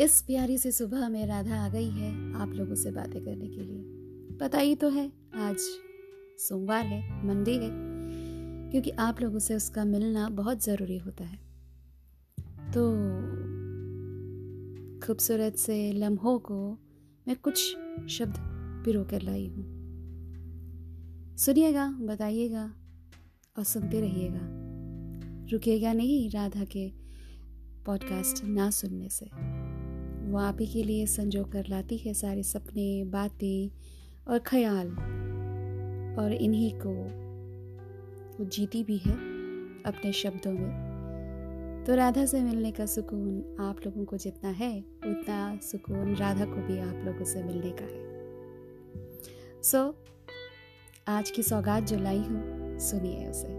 इस प्यारी सी सुबह में राधा आ गई है आप लोगों से बातें करने के लिए। पता ही तो है, आज सोमवार है, मंडे है, क्योंकि आप लोगों से उसका मिलना बहुत ज़रूरी होता है। तो खूबसूरत से लम्हों को मैं कुछ शब्द पिरो कर लाई हूँ। सुनिएगा, बताइएगा और सुनते रहिएगा। रुकिएगा नहीं राधा के पॉडकास्ट ना सुनने से। वो आप ही के लिए संजो कर लाती है सारे सपने बातें और ख्याल। और इन्हीं को वो जीती भी है अपने शब्दों में। तो राधा से मिलने का सुकून आप लोगों को जितना है उतना सुकून राधा को भी आप लोगों से मिलने का है। सो so, आज की सौगात जो लाई हूँ सुनिए उसे।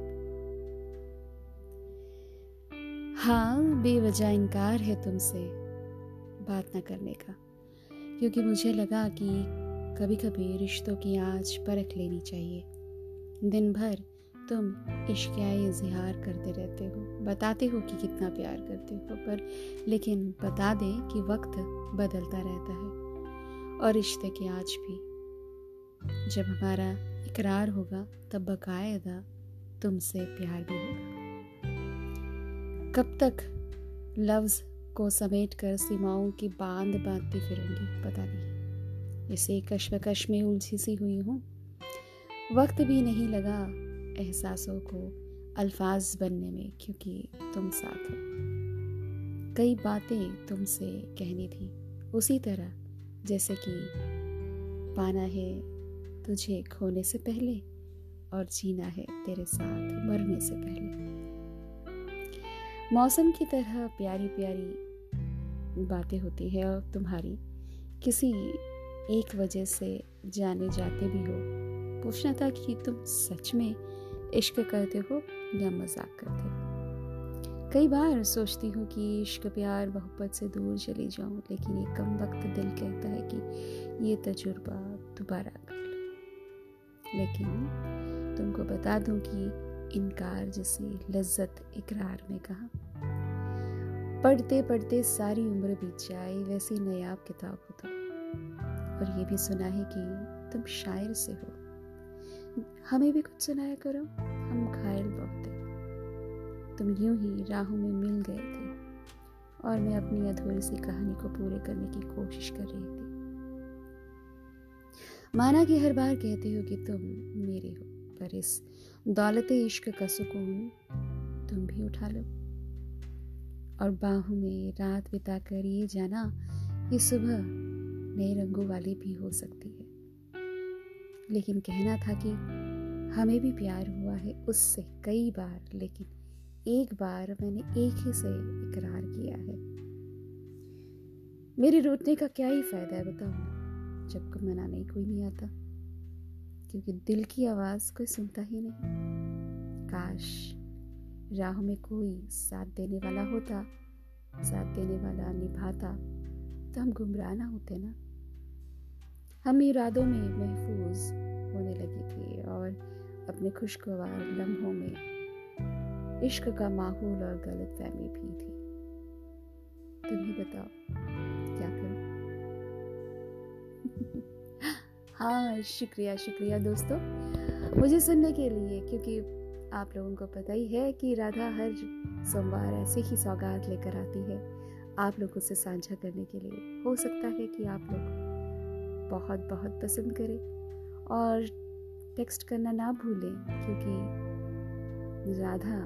हाँ बेवजह इनकार है तुमसे। बात न करने का। क्योंकि मुझे लगा कि कभी कभी रिश्तों की आज परख लेनी चाहिए। दिन भर तुम इश्कियाई इजहार करते रहते हो। बताते हो कि कितना प्यार करते हो, पर लेकिन बता दें कि वक्त बदलता रहता है और रिश्ते के आज भी। जब हमारा इकरार होगा, तब बकायदा तुमसे प्यार भी होगा। कब तक लफ्ज़ को समेट कर सीमाओं की बाँध बांधती फिरूँगी। पता नहीं, इसे कश्मकश में उलझी सी हुई हूँ। वक्त भी नहीं लगा एहसासों को अल्फाज बनने में, क्योंकि तुम साथ हो। कई बातें तुमसे कहनी थी, उसी तरह, जैसे कि, पाना है तुझे खोने से पहले और जीना है तेरे साथ मरने से पहले। मौसम की तरह प्यारी प्यारी बातें होती है और तुम्हारी किसी एक वजह से जाने जाते भी हो। पूछना था कि तुम सच में इश्क करते हो या मज़ाक करते हो? कई बार सोचती हूँ कि इश्क प्यार मोहब्बत से दूर चली जाऊँ, लेकिन ये कम वक्त दिल कहता है कि ये तजुर्बा दोबारा कर लो। लेकिन तुमको बता दूँ कि इनकार जैसी लज्जत इकरार में कहा? पढ़ते पढ़ते सारी उम्र बीत जाए, वैसी नयाब किताब हो तुम और ये भी सुना है कि तुम शायर से हो। हमें भी कुछ सुनाया करो, हम घायल बहुत हैं। तुम यूँ ही राहों में मिल गए थे। और मैं अपनी अधूरी सी कहानी को पूरे करने की कोशिश कर रही थी। माना कि हर बार कहते हो कि तुम मेरे हो, पर इस दौलत इश्क का सुकून तुम भी उठा लो। और बाहों में रात बिता कर ये जाना, ये सुबह नए रंगों वाली भी हो सकती है। लेकिन कहना था कि हमें भी प्यार हुआ है उससे कई बार, लेकिन एक बार मैंने एक ही से इकरार किया है। मेरे रोटने का क्या ही फ़ायदा है बताओ? जब को मनाने कोई नहीं आता। क्योंकि दिल की आवाज़ कोई सुनता ही नहीं। काश राह में कोई साथ देने वाला होता, साथ देने वाला निभाता तो हम गुमराह ना होते ना। हम इरादों में महफूज होने लगी थी और अपने खुशगवार लम्हों में इश्क का माहौल और गलत फहमी भी थी। तुम ही बताओ, क्या करो? हाँ शुक्रिया शुक्रिया दोस्तों, मुझे सुनने के लिए, क्योंकि आप लोगों को पता ही है कि राधा हर सोमवार ऐसे ही सौगात लेकर आती है। आप लोगों से साझा करने के लिए हो सकता है कि आप लोग बहुत बहुत पसंद करें। और टेक्स्ट करना ना भूलें, क्योंकि राधा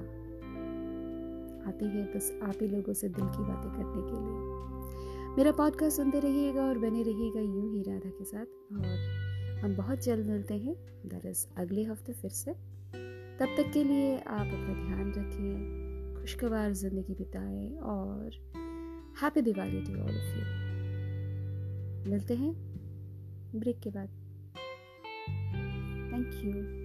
आती है बस आप ही लोगों से दिल की बातें करने के लिए। मेरा पॉडकास्ट सुनते रहिएगा और बने रहिएगा यूँ ही राधा के साथ। और हम बहुत जल्द मिलते हैं। दरअस अगले हफ़्ते फिर से। तब तक के लिए आप अपना ध्यान रखें, खुशगवार ज़िंदगी बिताएँ और happy Diwali to all of you मिलते हैं ब्रेक के बाद। Thank you